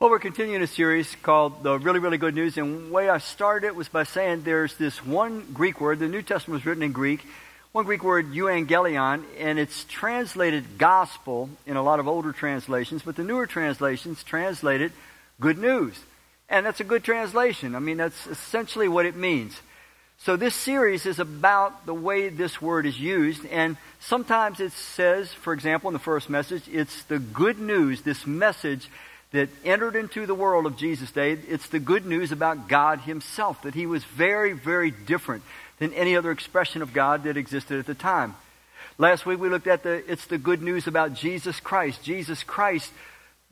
Well, we're continuing a series called The Really, Really Good News. And the way I started it was by saying there's this one Greek word. The New Testament was written in Greek. One Greek word, euangelion, and it's translated gospel in a lot of older translations, but the newer translations translate it good news. And that's a good translation. I mean, that's essentially what it means. So this series is about the way this word is used, and sometimes it says, for example, in the first message, it's the good news, this message that entered into the world of Jesus' day, it's the good news about God Himself, that He was very, very different than any other expression of God that existed at the time. Last week we looked at the, it's the good news about Jesus Christ. Jesus Christ,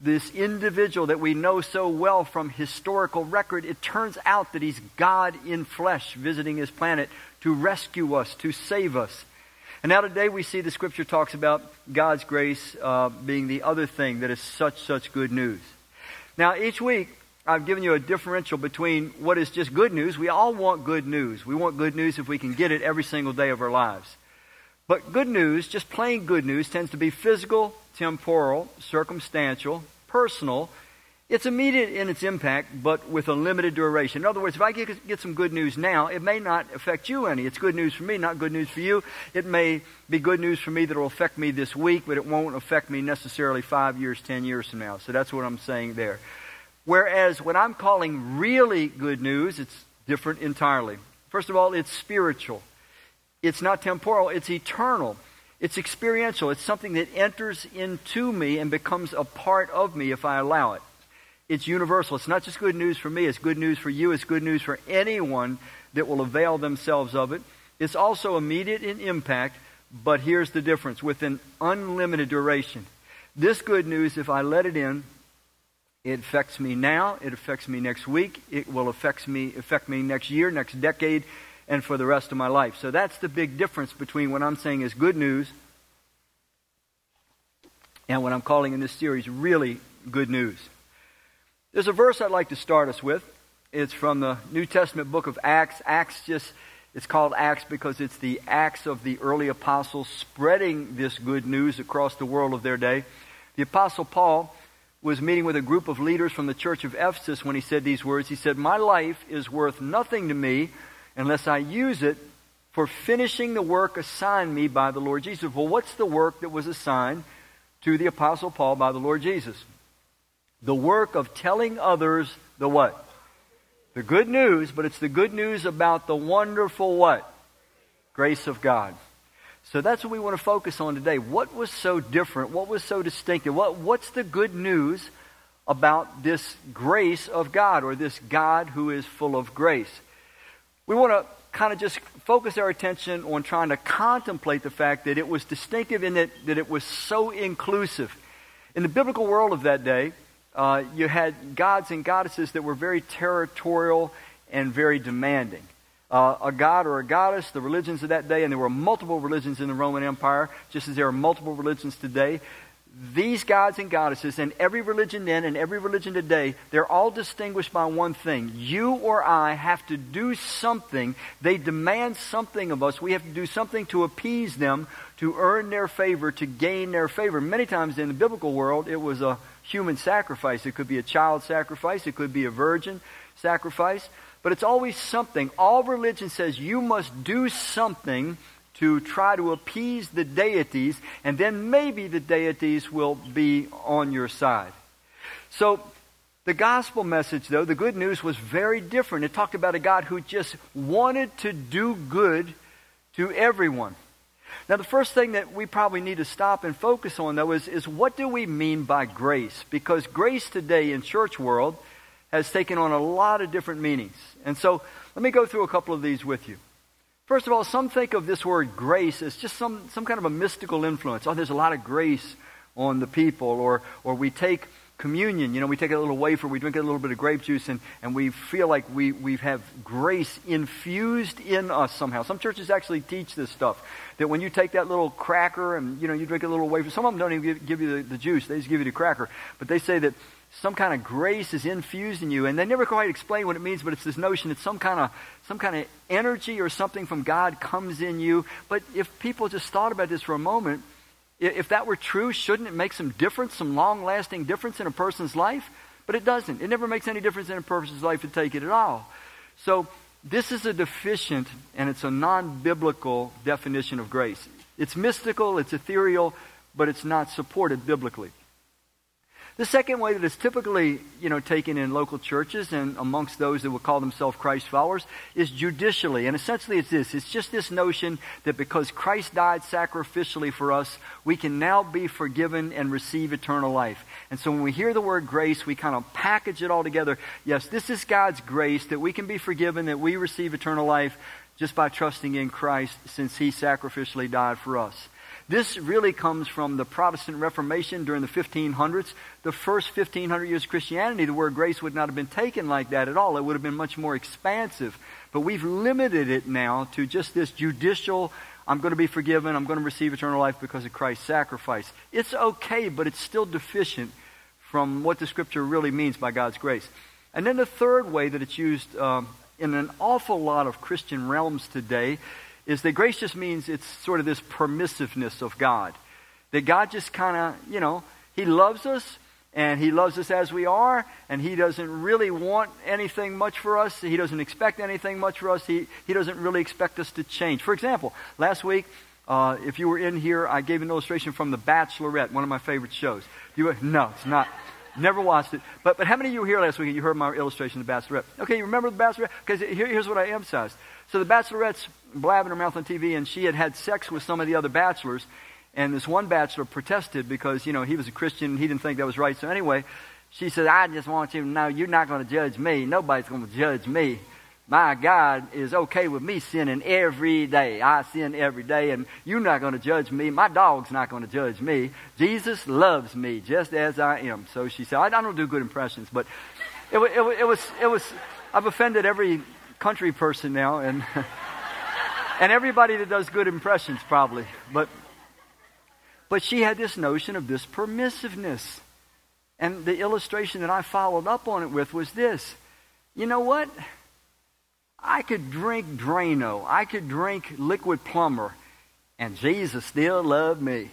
this individual that we know so well from historical record, it turns out that He's God in flesh visiting His planet to rescue us, to save us. And now today we see the scripture talks about God's grace uh, being the other thing that is such, such good news. Now, each week I've given you a differential between what is just good news. We all want good news. We want good news if we can get it every single day of our lives. But good news, just plain good news, tends to be physical, temporal, circumstantial, personal, it's immediate in its impact, but with a limited duration. In other words, if I get, get some good news now, it may not affect you any. It's good news for me, not good news for you. It may be good news for me that will affect me this week, but it won't affect me necessarily five years, ten years from now. So that's what I'm saying there. Whereas when I'm calling really good news, it's different entirely. First of all, it's spiritual. It's not temporal, it's eternal. It's experiential. It's something that enters into me and becomes a part of me if I allow it. It's universal. It's not just good news for me, it's good news for you, it's good news for anyone that will avail themselves of it. It's also immediate in impact, but here's the difference with an unlimited duration. This good news, if I let it in, it affects me now, it affects me next week, it will affect me, affect me next year, next decade, and for the rest of my life. So that's the big difference between what I'm saying is good news and what I'm calling in this series really good news. There's a verse I'd like to start us with. It's from the New Testament book of Acts. Acts just, it's called Acts because it's the acts of the early apostles spreading this good news across the world of their day. The apostle Paul was meeting with a group of leaders from the church of Ephesus when he said these words. He said, My life is worth nothing to me unless I use it for finishing the work assigned me by the Lord Jesus. Well, what's the work that was assigned to the apostle Paul by the Lord Jesus? The work of telling others the what? The good news, but it's the good news about the wonderful what? Grace of God. So that's what we want to focus on today. What was so different? What was so distinctive? What, what's the good news about this grace of God or this God who is full of grace? We want to kind of just focus our attention on trying to contemplate the fact that it was distinctive in that, that it was so inclusive. In the biblical world of that day, uh, you had gods and goddesses that were very territorial and very demanding. Uh, a god or a goddess, the religions of that day, and there were multiple religions in the Roman Empire, just as there are multiple religions today. These gods and goddesses, and every religion then and every religion today, they're all distinguished by one thing. You or I have to do something. They demand something of us. We have to do something to appease them, to earn their favor, to gain their favor. Many times in the biblical world, it was a human sacrifice. It could be a child sacrifice, it could be a virgin sacrifice, but it's always something. All religion says you must do something to try to appease the deities, and then maybe the deities will be on your side. So, the gospel message, though, the good news was very different. It talked about a God who just wanted to do good to everyone. Now, the first thing that we probably need to stop and focus on, though, is, is what do we mean by grace? Because grace today in church world has taken on a lot of different meanings. And so let me go through a couple of these with you. First of all, some think of this word grace as just some, some kind of a mystical influence. Oh, there's a lot of grace on the people. Or, or we take communion, you know, we take a little wafer, we drink a little bit of grape juice, and, and we feel like we, we have grace infused in us somehow. Some churches actually teach this stuff. That when you take that little cracker and, you know, you drink a little wafer, some of them don't even give, give you the, the juice, they just give you the cracker. But they say that some kind of grace is infused in you, and they never quite explain what it means, but it's this notion that some kind of some kind of energy or something from God comes in you. But if people just thought about this for a moment, if that were true, shouldn't it make some difference, some long lasting difference in a person's life? But it doesn't. It never makes any difference in a person's life to take it at all. So this is a deficient and it's a non biblical definition of grace. It's mystical, it's ethereal, but it's not supported biblically. The second way that is typically, you know, taken in local churches and amongst those that would call themselves Christ followers is judicially. And essentially it's this. It's just this notion that because Christ died sacrificially for us, we can now be forgiven and receive eternal life. And so when we hear the word grace, we kind of package it all together. Yes, this is God's grace that we can be forgiven, that we receive eternal life just by trusting in Christ since he sacrificially died for us. This really comes from the Protestant Reformation during the 1500s. The first 1500 years of Christianity, the word grace would not have been taken like that at all. It would have been much more expansive. But we've limited it now to just this judicial, I'm going to be forgiven, I'm going to receive eternal life because of Christ's sacrifice. It's okay, but it's still deficient from what the scripture really means by God's grace. And then the third way that it's used um, in an awful lot of Christian realms today is that grace just means it's sort of this permissiveness of God. That God just kind of, you know, He loves us and He loves us as we are and He doesn't really want anything much for us. He doesn't expect anything much for us. He, he doesn't really expect us to change. For example, last week, uh, if you were in here, I gave an illustration from The Bachelorette, one of my favorite shows. You, no, it's not. Never watched it. But, but how many of you were here last week and you heard my illustration of The Bachelorette? Okay, you remember The Bachelorette? Because here, here's what I emphasized. So the Bachelorette's blabbing her mouth on TV, and she had had sex with some of the other bachelors. And this one bachelor protested because, you know, he was a Christian and he didn't think that was right. So anyway, she said, I just want you to know you're not going to judge me. Nobody's going to judge me. My God is okay with me sinning every day. I sin every day, and you're not going to judge me. My dog's not going to judge me. Jesus loves me just as I am. So she said, I don't do good impressions, but it, it, it was, it was, I've offended every country person now, and. and everybody that does good impressions probably. But, but she had this notion of this permissiveness. And the illustration that I followed up on it with was this. You know what? I could drink Drano. I could drink liquid plumber. And Jesus still loved me.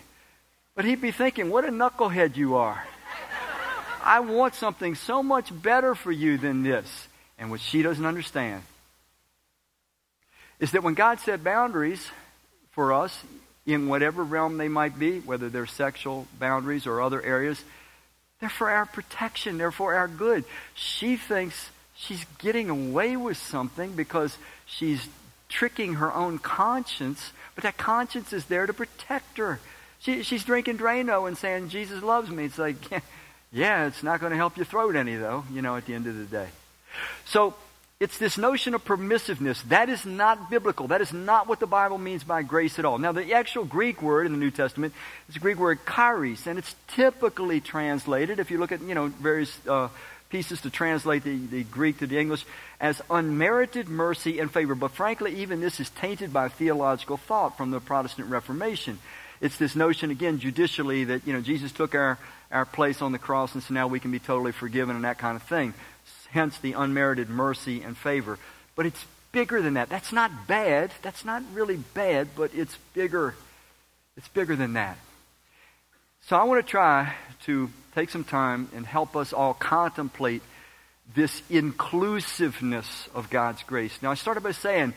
But he'd be thinking, what a knucklehead you are. I want something so much better for you than this. And what she doesn't understand is that when God set boundaries for us in whatever realm they might be, whether they're sexual boundaries or other areas, they're for our protection, they're for our good. She thinks she's getting away with something because she's tricking her own conscience, but that conscience is there to protect her. She, she's drinking Drano and saying, Jesus loves me. It's like, yeah, it's not going to help your throat any, though, you know, at the end of the day. So it's this notion of permissiveness. That is not biblical. That is not what the Bible means by grace at all. Now, the actual Greek word in the New Testament is the Greek word charis, and it's typically translated, if you look at, you know, various uh, pieces to translate the, the Greek to the English, as unmerited mercy and favor. But frankly, even this is tainted by theological thought from the Protestant Reformation. It's this notion, again, judicially, that, you know, Jesus took our, our place on the cross, and so now we can be totally forgiven and that kind of thing hence the unmerited mercy and favor. But it's bigger than that. That's not bad. That's not really bad, but it's bigger. It's bigger than that. So I want to try to take some time and help us all contemplate this inclusiveness of God's grace. Now, I started by saying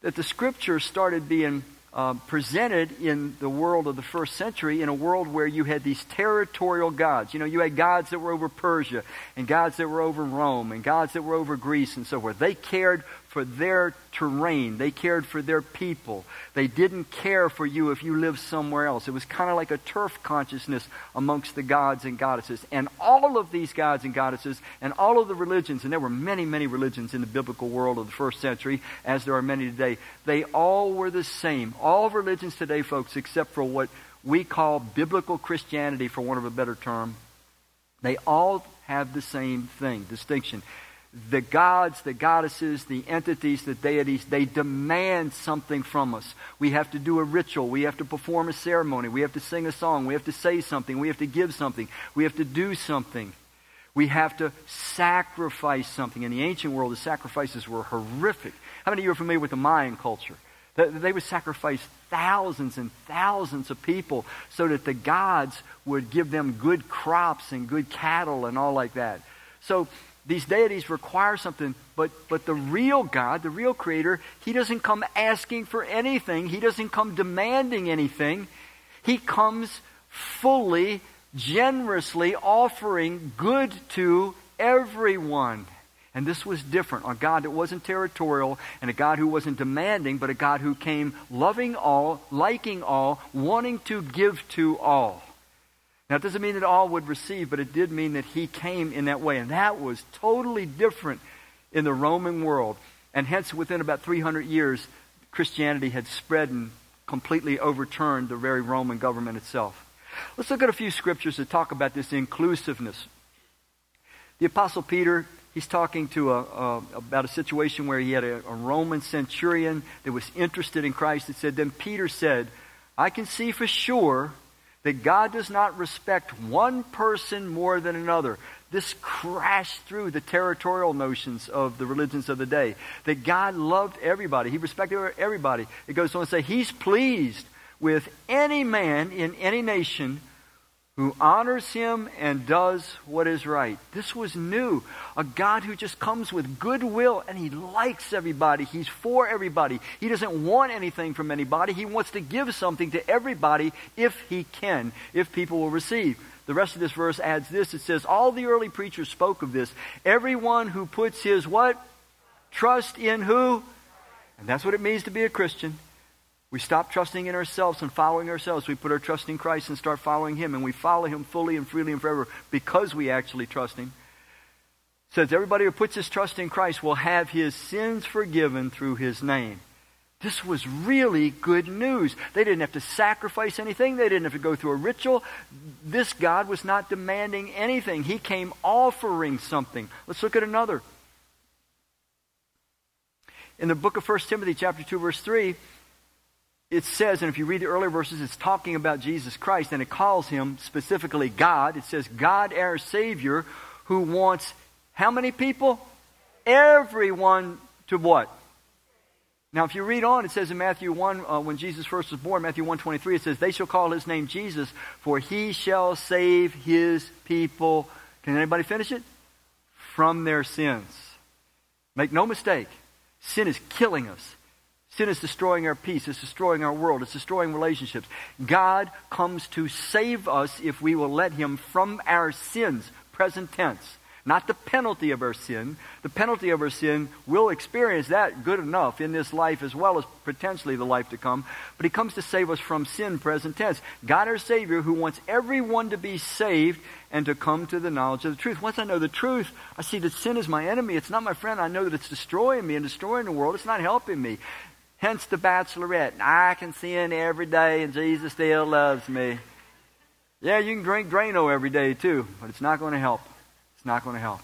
that the scripture started being uh, presented in the world of the first century in a world where you had these territorial gods. You know, you had gods that were over Persia and gods that were over Rome and gods that were over Greece and so forth. They cared for their terrain. They cared for their people. They didn't care for you if you lived somewhere else. It was kind of like a turf consciousness amongst the gods and goddesses. And all of these gods and goddesses and all of the religions, and there were many, many religions in the biblical world of the first century, as there are many today, they all were the same. All religions today, folks, except for what we call biblical Christianity, for want of a better term, they all have the same thing, distinction the gods, the goddesses, the entities, the deities, they demand something from us. We have to do a ritual. We have to perform a ceremony. We have to sing a song. We have to say something. We have to give something. We have to do something. We have to sacrifice something. In the ancient world, the sacrifices were horrific. How many of you are familiar with the Mayan culture? They would sacrifice thousands and thousands of people so that the gods would give them good crops and good cattle and all like that. So these deities require something, but, but the real God, the real Creator, He doesn't come asking for anything. He doesn't come demanding anything. He comes fully, generously offering good to everyone. And this was different. A God that wasn't territorial and a God who wasn't demanding, but a God who came loving all, liking all, wanting to give to all. Now, it doesn't mean that all would receive, but it did mean that he came in that way. And that was totally different in the Roman world. And hence, within about 300 years, Christianity had spread and completely overturned the very Roman government itself. Let's look at a few scriptures that talk about this inclusiveness. The Apostle Peter, he's talking to a, a, about a situation where he had a, a Roman centurion that was interested in Christ. It said, Then Peter said, I can see for sure that God does not respect one person more than another. This crashed through the territorial notions of the religions of the day. That God loved everybody. He respected everybody. It goes on to say, He's pleased with any man in any nation who honors him and does what is right. This was new. A God who just comes with goodwill and he likes everybody. He's for everybody. He doesn't want anything from anybody. He wants to give something to everybody if he can, if people will receive. The rest of this verse adds this. It says, All the early preachers spoke of this. Everyone who puts his what? Trust in who? And that's what it means to be a Christian. We stop trusting in ourselves and following ourselves. We put our trust in Christ and start following Him, and we follow Him fully and freely and forever because we actually trust Him. It says everybody who puts his trust in Christ will have his sins forgiven through His name. This was really good news. They didn't have to sacrifice anything. They didn't have to go through a ritual. This God was not demanding anything. He came offering something. Let's look at another. In the book of 1 Timothy chapter 2 verse 3, it says, and if you read the earlier verses, it's talking about Jesus Christ, and it calls him specifically God. It says, God our Savior, who wants how many people? Everyone to what? Now, if you read on, it says in Matthew 1, uh, when Jesus first was born, Matthew 1 23, it says, They shall call his name Jesus, for he shall save his people. Can anybody finish it? From their sins. Make no mistake, sin is killing us. Sin is destroying our peace. It's destroying our world. It's destroying relationships. God comes to save us if we will let Him from our sins, present tense. Not the penalty of our sin. The penalty of our sin, we'll experience that good enough in this life as well as potentially the life to come. But He comes to save us from sin, present tense. God our Savior who wants everyone to be saved and to come to the knowledge of the truth. Once I know the truth, I see that sin is my enemy. It's not my friend. I know that it's destroying me and destroying the world. It's not helping me. Hence the bachelorette. I can sin every day and Jesus still loves me. Yeah, you can drink Drano every day too, but it's not going to help. It's not going to help.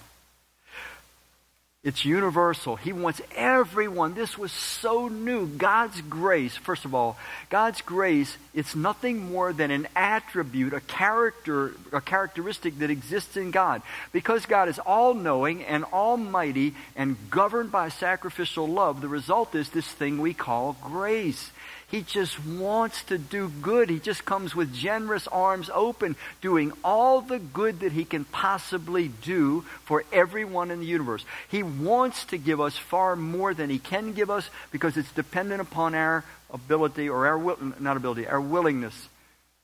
It's universal. He wants everyone. This was so new. God's grace, first of all, God's grace, it's nothing more than an attribute, a character, a characteristic that exists in God. Because God is all knowing and almighty and governed by sacrificial love, the result is this thing we call grace. He just wants to do good. He just comes with generous arms open, doing all the good that he can possibly do for everyone in the universe. He wants to give us far more than he can give us because it's dependent upon our ability or our will, not ability, our willingness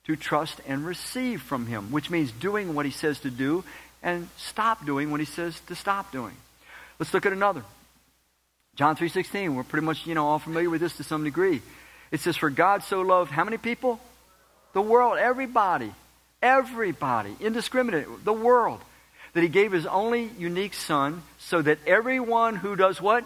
to trust and receive from him, which means doing what he says to do and stop doing what he says to stop doing. Let's look at another. John 3:16. We're pretty much, you know, all familiar with this to some degree. It says, For God so loved how many people? The world, everybody. Everybody. Indiscriminate. The world. That he gave his only unique son so that everyone who does what?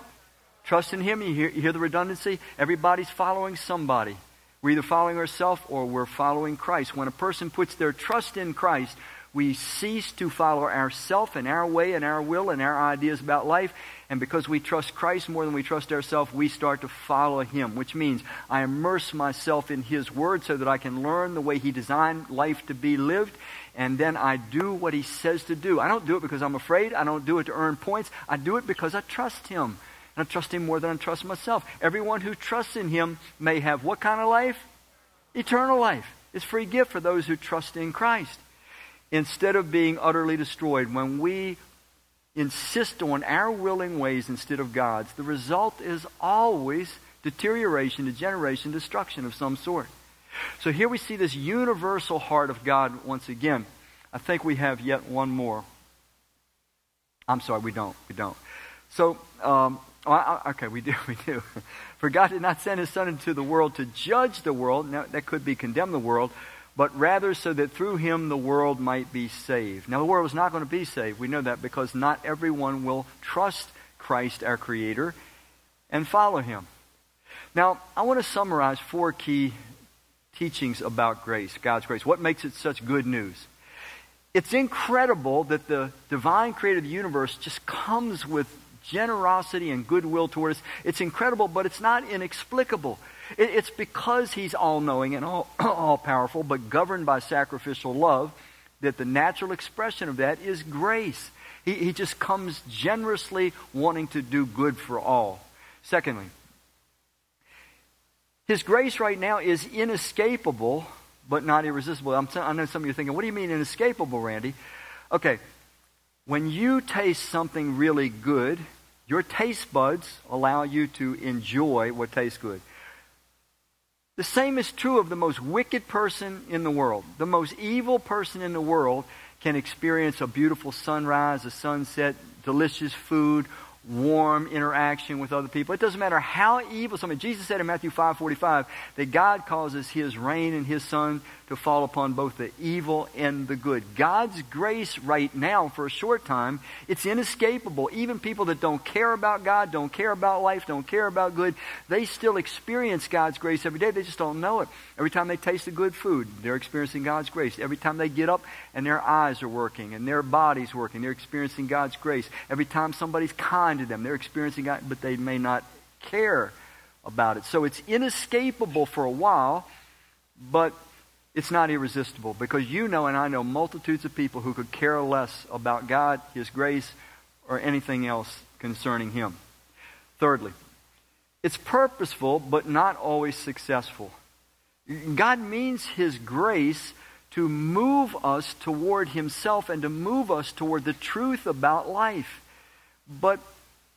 Trust in him. You hear, you hear the redundancy? Everybody's following somebody. We're either following ourselves or we're following Christ. When a person puts their trust in Christ, we cease to follow ourself and our way and our will and our ideas about life. And because we trust Christ more than we trust ourselves, we start to follow Him, which means I immerse myself in His Word so that I can learn the way He designed life to be lived. And then I do what He says to do. I don't do it because I'm afraid. I don't do it to earn points. I do it because I trust Him. And I trust Him more than I trust myself. Everyone who trusts in Him may have what kind of life? Eternal life. It's free gift for those who trust in Christ instead of being utterly destroyed, when we insist on our willing ways instead of God's, the result is always deterioration, degeneration, destruction of some sort. So here we see this universal heart of God once again. I think we have yet one more. I'm sorry, we don't. We don't. So, um, okay, we do. We do. For God did not send his Son into the world to judge the world. Now, that could be condemn the world, but rather so that through him the world might be saved. Now, the world is not going to be saved. We know that because not everyone will trust Christ, our Creator, and follow him. Now, I want to summarize four key teachings about grace, God's grace. What makes it such good news? It's incredible that the divine creator of the universe just comes with generosity and goodwill toward us. It's incredible, but it's not inexplicable. It's because he's all knowing and all, all powerful, but governed by sacrificial love, that the natural expression of that is grace. He, he just comes generously wanting to do good for all. Secondly, his grace right now is inescapable, but not irresistible. I'm, I know some of you are thinking, what do you mean inescapable, Randy? Okay, when you taste something really good, your taste buds allow you to enjoy what tastes good. The same is true of the most wicked person in the world. The most evil person in the world can experience a beautiful sunrise, a sunset, delicious food, warm interaction with other people. It doesn't matter how evil somebody. Jesus said in Matthew 5:45 that God causes his rain and his sun to fall upon both the evil and the good. God's grace right now for a short time, it's inescapable. Even people that don't care about God, don't care about life, don't care about good, they still experience God's grace every day. They just don't know it. Every time they taste the good food, they're experiencing God's grace. Every time they get up and their eyes are working and their body's working, they're experiencing God's grace. Every time somebody's kind to them, they're experiencing God, but they may not care about it. So it's inescapable for a while, but it's not irresistible because you know and I know multitudes of people who could care less about God, His grace, or anything else concerning Him. Thirdly, it's purposeful but not always successful. God means His grace to move us toward Himself and to move us toward the truth about life. But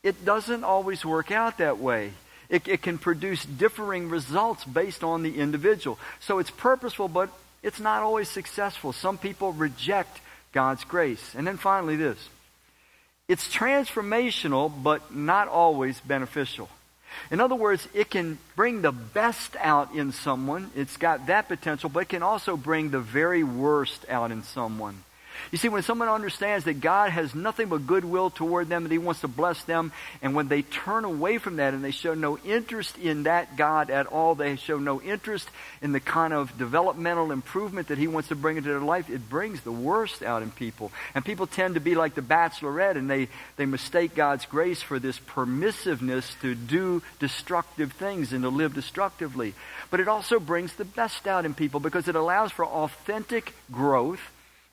it doesn't always work out that way. It, it can produce differing results based on the individual. So it's purposeful, but it's not always successful. Some people reject God's grace. And then finally, this it's transformational, but not always beneficial. In other words, it can bring the best out in someone. It's got that potential, but it can also bring the very worst out in someone. You see, when someone understands that God has nothing but goodwill toward them, that He wants to bless them, and when they turn away from that and they show no interest in that God at all, they show no interest in the kind of developmental improvement that He wants to bring into their life, it brings the worst out in people. And people tend to be like the bachelorette, and they, they mistake God's grace for this permissiveness to do destructive things and to live destructively. But it also brings the best out in people because it allows for authentic growth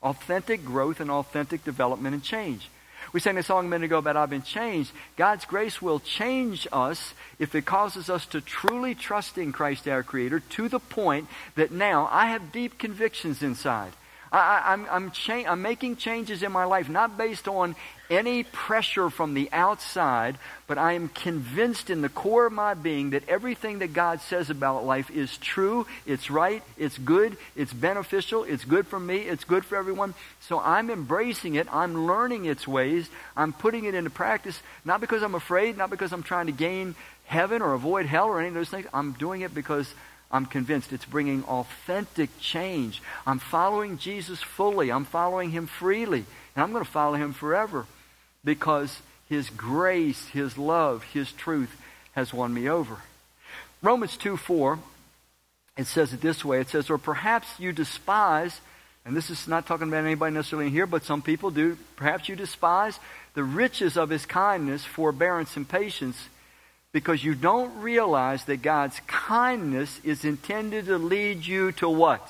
authentic growth and authentic development and change. We sang a song a minute ago about I've been changed. God's grace will change us if it causes us to truly trust in Christ our Creator to the point that now I have deep convictions inside. I, am I'm, I'm, cha- I'm making changes in my life, not based on any pressure from the outside, but I am convinced in the core of my being that everything that God says about life is true, it's right, it's good, it's beneficial, it's good for me, it's good for everyone. So I'm embracing it, I'm learning its ways, I'm putting it into practice, not because I'm afraid, not because I'm trying to gain heaven or avoid hell or any of those things. I'm doing it because I'm convinced it's bringing authentic change. I'm following Jesus fully. I'm following him freely. And I'm going to follow him forever because his grace, his love, his truth has won me over. Romans 2 4, it says it this way it says, Or perhaps you despise, and this is not talking about anybody necessarily in here, but some people do, perhaps you despise the riches of his kindness, forbearance, and patience because you don't realize that God's kindness is intended to lead you to what?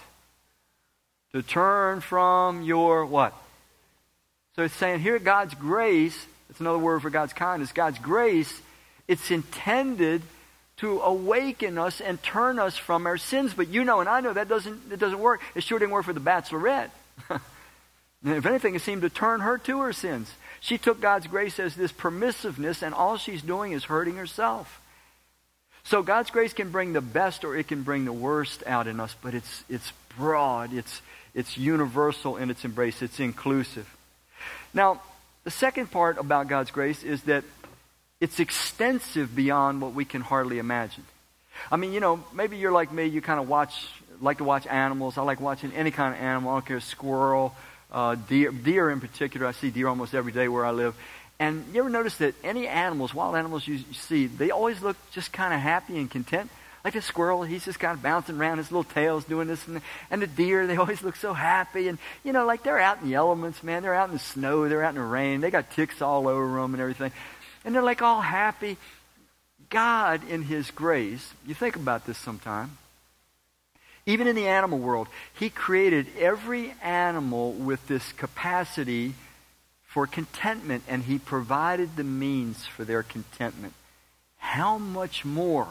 To turn from your what? So it's saying here God's grace, it's another word for God's kindness, God's grace, it's intended to awaken us and turn us from our sins. But you know and I know that doesn't, it doesn't work. It sure didn't work for the bachelorette. If anything, it seemed to turn her to her sins. She took God's grace as this permissiveness, and all she's doing is hurting herself. So God's grace can bring the best or it can bring the worst out in us, but it's, it's broad, it's, it's universal in its embrace, it's inclusive. Now, the second part about God's grace is that it's extensive beyond what we can hardly imagine. I mean, you know, maybe you're like me, you kind of watch, like to watch animals. I like watching any kind of animal. I don't care, squirrel, uh, deer, deer in particular. I see deer almost every day where I live. And you ever notice that any animals, wild animals you, see, they always look just kind of happy and content? Like the squirrel, he's just kind of bouncing around, his little tail's doing this. And and the deer, they always look so happy. And, you know, like they're out in the elements, man. They're out in the snow, they're out in the rain. They got ticks all over them and everything. And they're like all happy. God, in His grace, you think about this sometime, even in the animal world, He created every animal with this capacity for contentment, and He provided the means for their contentment. How much more?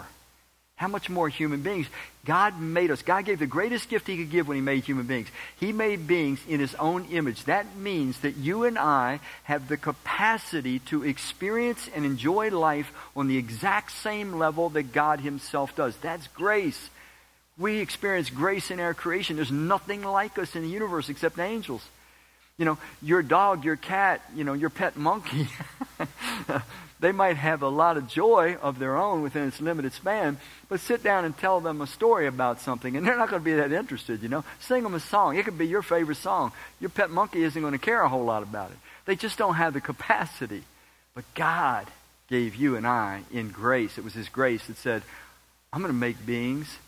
How much more human beings? God made us. God gave the greatest gift He could give when He made human beings. He made beings in His own image. That means that you and I have the capacity to experience and enjoy life on the exact same level that God Himself does. That's grace. We experience grace in our creation. There's nothing like us in the universe except angels. You know, your dog, your cat, you know, your pet monkey, they might have a lot of joy of their own within its limited span, but sit down and tell them a story about something, and they're not going to be that interested, you know. Sing them a song. It could be your favorite song. Your pet monkey isn't going to care a whole lot about it. They just don't have the capacity. But God gave you and I in grace. It was His grace that said, I'm going to make beings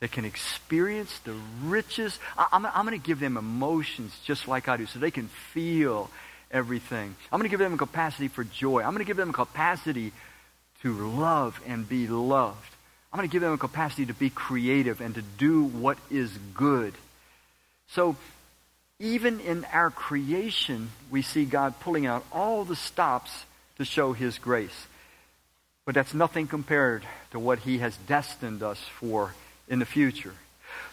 that can experience the richest. I, am I'm going to give them emotions just like I do so they can feel everything. I'm going to give them a capacity for joy. I'm going to give them a capacity to love and be loved. I'm going to give them a capacity to be creative and to do what is good. So, even in our creation, we see God pulling out all the stops to show His grace. But that's nothing compared to what He has destined us for in the future.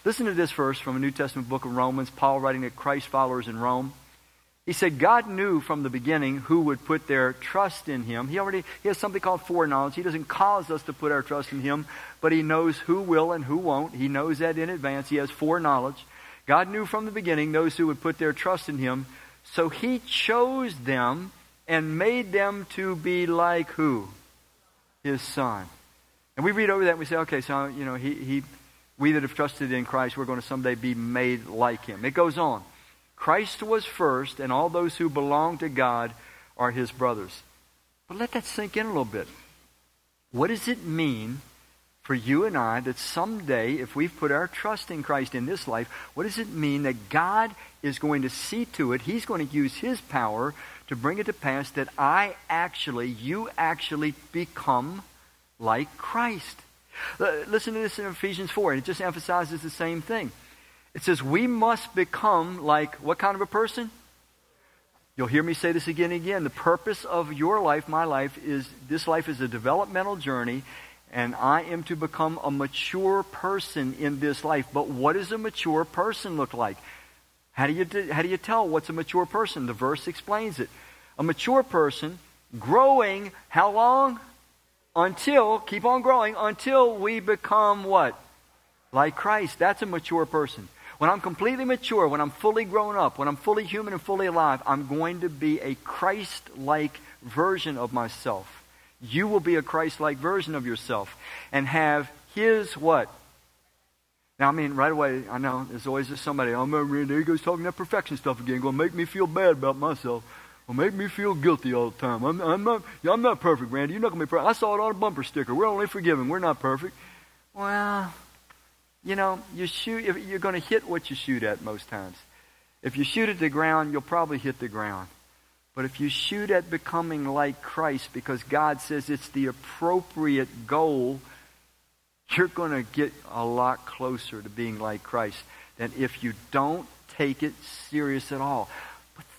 Listen to this verse from a New Testament book of Romans, Paul writing to Christ followers in Rome. He said, God knew from the beginning who would put their trust in him. He already he has something called foreknowledge. He doesn't cause us to put our trust in him, but he knows who will and who won't. He knows that in advance. He has foreknowledge. God knew from the beginning those who would put their trust in him. So he chose them and made them to be like who? His son. And we read over that and we say, okay, so, you know, he, he we that have trusted in Christ, we're going to someday be made like him. It goes on. Christ was first, and all those who belong to God are his brothers. But let that sink in a little bit. What does it mean for you and I that someday, if we've put our trust in Christ in this life, what does it mean that God is going to see to it, He's going to use His power to bring it to pass that I actually, you actually become like Christ? Listen to this in Ephesians 4, and it just emphasizes the same thing. It says, We must become like what kind of a person? You'll hear me say this again and again. The purpose of your life, my life, is this life is a developmental journey, and I am to become a mature person in this life. But what does a mature person look like? How do you, how do you tell what's a mature person? The verse explains it. A mature person growing how long? Until, keep on growing, until we become what? Like Christ. That's a mature person. When I'm completely mature, when I'm fully grown up, when I'm fully human and fully alive, I'm going to be a Christ like version of myself. You will be a Christ like version of yourself and have His what? Now, I mean, right away, I know there's always just somebody, oh, man, there he goes talking that perfection stuff again, going to make me feel bad about myself will make me feel guilty all the time. I'm, I'm, not, I'm not perfect, Randy. You're not going to be perfect. I saw it on a bumper sticker. We're only forgiven. We're not perfect. Well, you know, you shoot, you're going to hit what you shoot at most times. If you shoot at the ground, you'll probably hit the ground. But if you shoot at becoming like Christ because God says it's the appropriate goal, you're going to get a lot closer to being like Christ than if you don't take it serious at all.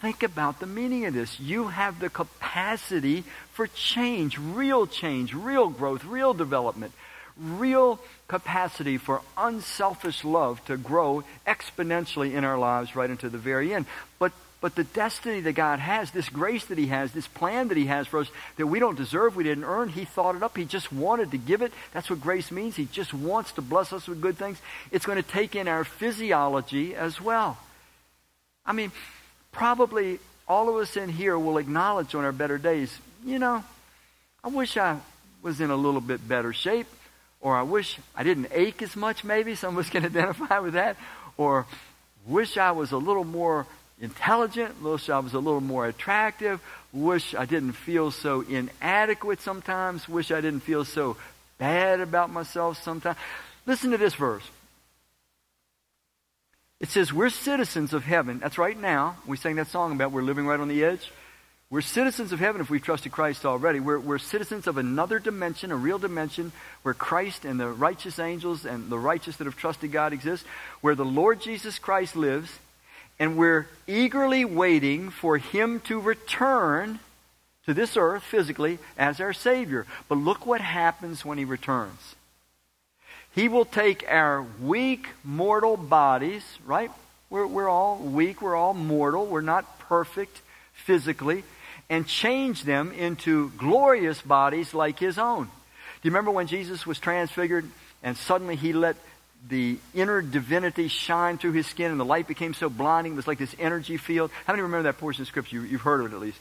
Think about the meaning of this. You have the capacity for change, real change, real growth, real development, real capacity for unselfish love to grow exponentially in our lives right into the very end. But but the destiny that God has, this grace that He has, this plan that He has for us that we don't deserve, we didn't earn, He thought it up. He just wanted to give it. That's what grace means. He just wants to bless us with good things. It's going to take in our physiology as well. I mean, probably all of us in here will acknowledge on our better days, you know, I wish I was in a little bit better shape, or I wish I didn't ache as much, maybe. Some of us can identify with that. Or wish I was a little more intelligent, wish I was a little more attractive, wish I didn't feel so inadequate sometimes, wish I didn't feel so bad about myself sometimes. Listen to this verse. It says, We're citizens of heaven. That's right now. We sang that song about we're living right on the edge. We're citizens of heaven if we've trusted Christ already. We're, we're citizens of another dimension, a real dimension, where Christ and the righteous angels and the righteous that have trusted God exist, where the Lord Jesus Christ lives, and we're eagerly waiting for him to return to this earth physically as our Savior. But look what happens when he returns. He will take our weak, mortal bodies, right? We're, we're all weak, we're all mortal, we're not perfect physically, and change them into glorious bodies like his own. Do you remember when Jesus was transfigured and suddenly he let the inner divinity shine through his skin and the light became so blinding. It was like this energy field. How many remember that portion of scripture? You, have heard of it at least.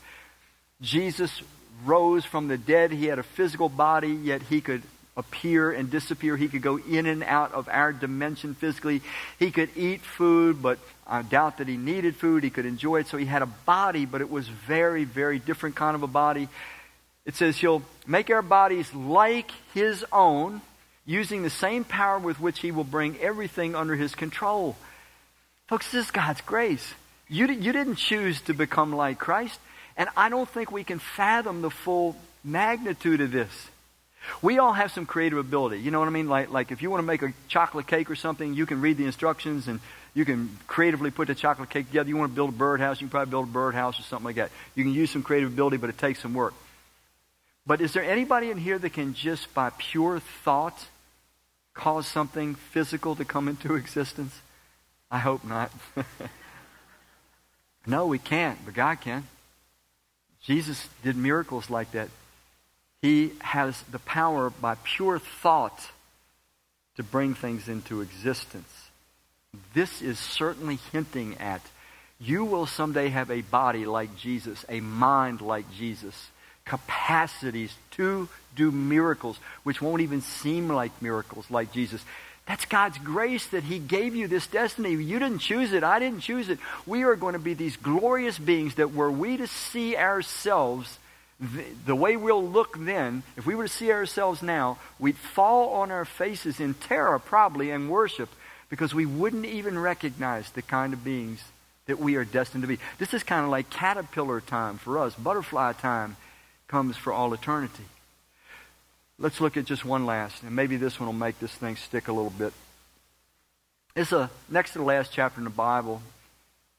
Jesus rose from the dead. He had a physical body, yet he could appear and disappear. He could go in and out of our dimension physically. He could eat food, but I doubt that he needed food. He could enjoy it. So he had a body, but it was very, very different kind of a body. It says he'll make our bodies like his own using the same power with which he will bring everything under his control. Folks, this is God's grace. You, you didn't choose to become like Christ, and I don't think we can fathom the full magnitude of this. We all have some creative ability. You know what I mean? Like, like if you want to make a chocolate cake or something, you can read the instructions and you can creatively put the chocolate cake together. You want to build a birdhouse, you can probably build a birdhouse or something like that. You can use some creative ability, but it takes some work. But is there anybody in here that can just by pure thought cause something physical to come into existence? I hope not. no, we can't, but God can. Jesus did miracles like that. He has the power by pure thought to bring things into existence. This is certainly hinting at you will someday have a body like Jesus, a mind like Jesus, capacities to do miracles, which won't even seem like miracles like Jesus. That's God's grace that He gave you this destiny. You didn't choose it. I didn't choose it. We are going to be these glorious beings that were we to see ourselves the, the way we'll look then, if we were to see ourselves now, we'd fall on our faces in terror probably and worship because we wouldn't even recognize the kind of beings that we are destined to be. This is kind of like caterpillar time for us, butterfly time comes for all eternity. Let's look at just one last, and maybe this one will make this thing stick a little bit. It's a, next to the last chapter in the Bible,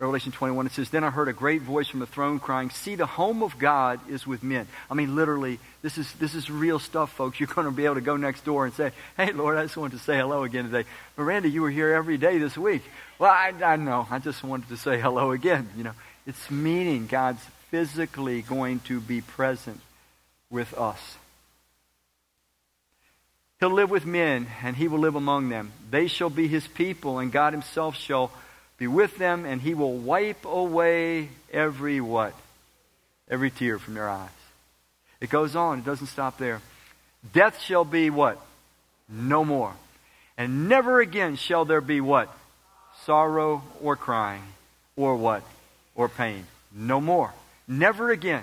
Revelation 21. It says, Then I heard a great voice from the throne crying, See, the home of God is with men. I mean, literally, this is, this is real stuff, folks. You're going to be able to go next door and say, Hey, Lord, I just wanted to say hello again today. Miranda, you were here every day this week. Well, I, I know. I just wanted to say hello again. You know, it's meaning God's physically going to be present with us. He'll live with men, and he will live among them. They shall be his people, and God himself shall be with them, and he will wipe away every what? Every tear from their eyes. It goes on, it doesn't stop there. Death shall be what? No more. And never again shall there be what? Sorrow or crying, or what? Or pain. No more. Never again.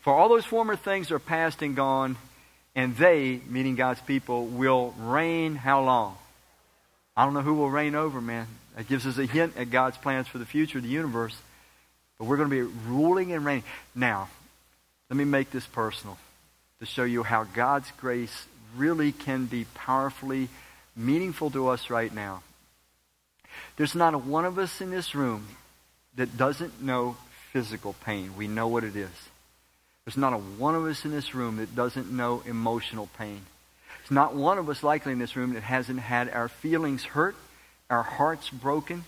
For all those former things are past and gone, and they, meaning God's people, will reign how long? I don't know who will reign over, man. That gives us a hint at God's plans for the future of the universe. But we're going to be ruling and reigning. Now, let me make this personal to show you how God's grace really can be powerfully meaningful to us right now. There's not a one of us in this room that doesn't know physical pain. We know what it is. There's not a one of us in this room that doesn't know emotional pain. There's not one of us likely in this room that hasn't had our feelings hurt, our hearts broken,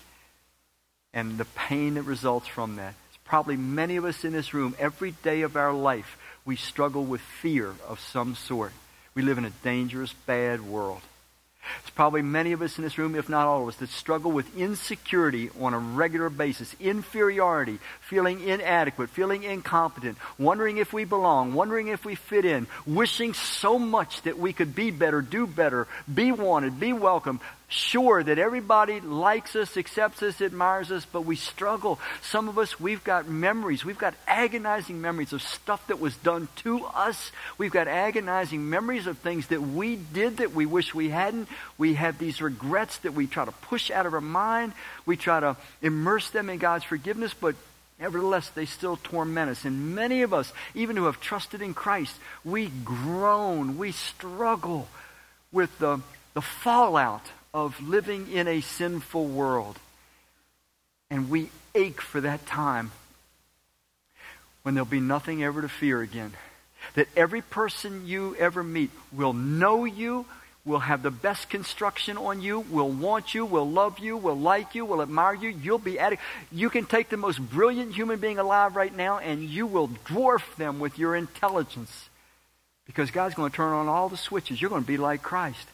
and the pain that results from that. It's probably many of us in this room, every day of our life, we struggle with fear of some sort. We live in a dangerous, bad world. It's probably many of us in this room, if not all of us, that struggle with insecurity on a regular basis, inferiority, feeling inadequate, feeling incompetent, wondering if we belong, wondering if we fit in, wishing so much that we could be better, do better, be wanted, be welcome, sure that everybody likes us, accepts us, admires us, but we struggle. Some of us, we've got memories. We've got agonizing memories of stuff that was done to us. We've got agonizing memories of things that we did that we wish we hadn't. We have these regrets that we try to push out of our mind. We try to immerse them in God's forgiveness, but Nevertheless, they still torment us. And many of us, even who have trusted in Christ, we groan, we struggle with the, the fallout of living in a sinful world. And we ache for that time when there'll be nothing ever to fear again. That every person you ever meet will know you, will have the best construction on you, will want you, will love you, will like you, will admire you. You'll be at it. You can take the most brilliant human being alive right now and you will dwarf them with your intelligence. Because God's going to turn on all the switches. You're going to be like Christ.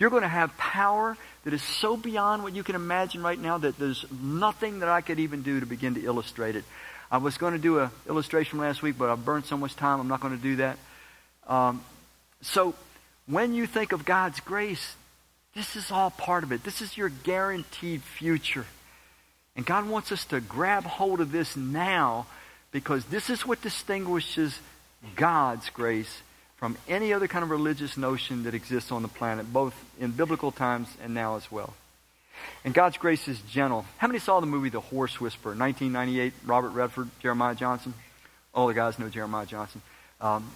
You're going to have power that is so beyond what you can imagine right now that there's nothing that I could even do to begin to illustrate it. I was going to do an illustration last week, but I burned so much time, I'm not going to do that. Um, so, when you think of God's grace, this is all part of it. This is your guaranteed future. And God wants us to grab hold of this now because this is what distinguishes God's grace from any other kind of religious notion that exists on the planet, both in biblical times and now as well. And God's grace is gentle. How many saw the movie The Horse Whisperer, 1998, Robert Redford, Jeremiah Johnson? All the guys know Jeremiah Johnson. Um,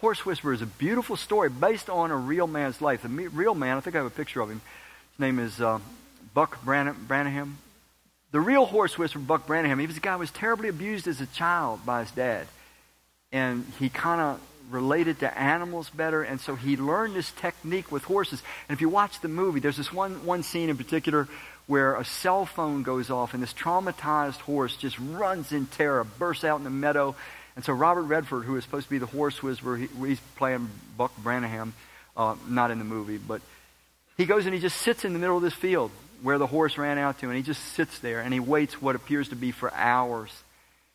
Horse Whisperer is a beautiful story based on a real man's life. The real man, I think I have a picture of him. His name is uh, Buck Brannaman. The real horse whisperer, Buck Brannaman, he was a guy who was terribly abused as a child by his dad. And he kind of related to animals better, and so he learned this technique with horses. And if you watch the movie, there's this one, one scene in particular where a cell phone goes off, and this traumatized horse just runs in terror, bursts out in the meadow. And so Robert Redford, who is supposed to be the horse whisperer, he, he's playing Buck Brannaman, uh, not in the movie, but he goes and he just sits in the middle of this field where the horse ran out to, and he just sits there and he waits what appears to be for hours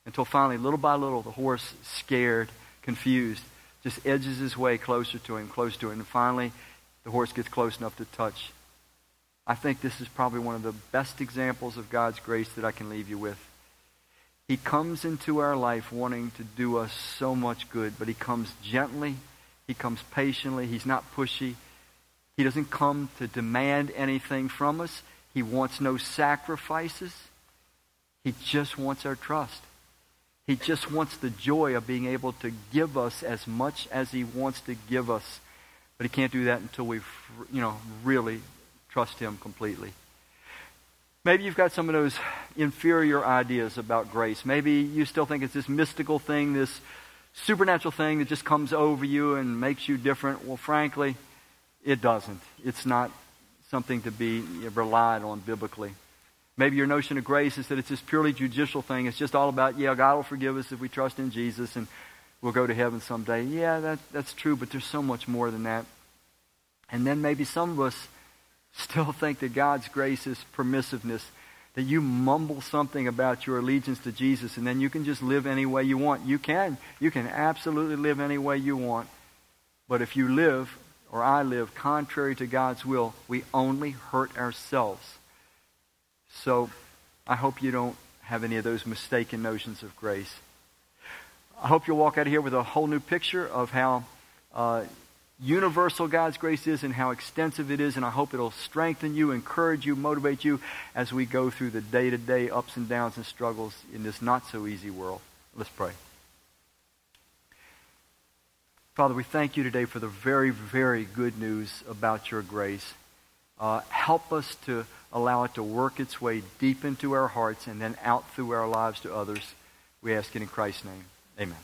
until finally, little by little, the horse, scared, confused, just edges his way closer to him, close to him. And finally, the horse gets close enough to touch. I think this is probably one of the best examples of God's grace that I can leave you with. He comes into our life wanting to do us so much good, but he comes gently. He comes patiently. He's not pushy. He doesn't come to demand anything from us. He wants no sacrifices. He just wants our trust. He just wants the joy of being able to give us as much as he wants to give us. But he can't do that until we, you know, really trust him completely. Maybe you've got some of those inferior ideas about grace. Maybe you still think it's this mystical thing, this supernatural thing that just comes over you and makes you different. Well, frankly, it doesn't. It's not something to be relied on biblically. Maybe your notion of grace is that it's this purely judicial thing. It's just all about, yeah, God will forgive us if we trust in Jesus and we'll go to heaven someday. Yeah, that, that's true, but there's so much more than that. And then maybe some of us still think that God's grace is permissiveness, that you mumble something about your allegiance to Jesus and then you can just live any way you want. You can. You can absolutely live any way you want. But if you live, or I live, contrary to God's will, we only hurt ourselves. So I hope you don't have any of those mistaken notions of grace. I hope you'll walk out of here with a whole new picture of how uh, universal God's grace is and how extensive it is, and I hope it'll strengthen you, encourage you, motivate you as we go through the day to day ups and downs and struggles in this not so easy world. Let's pray. Father, we thank you today for the very, very good news about your grace. Uh, help us to allow it to work its way deep into our hearts and then out through our lives to others. We ask it in Christ's name. Amen.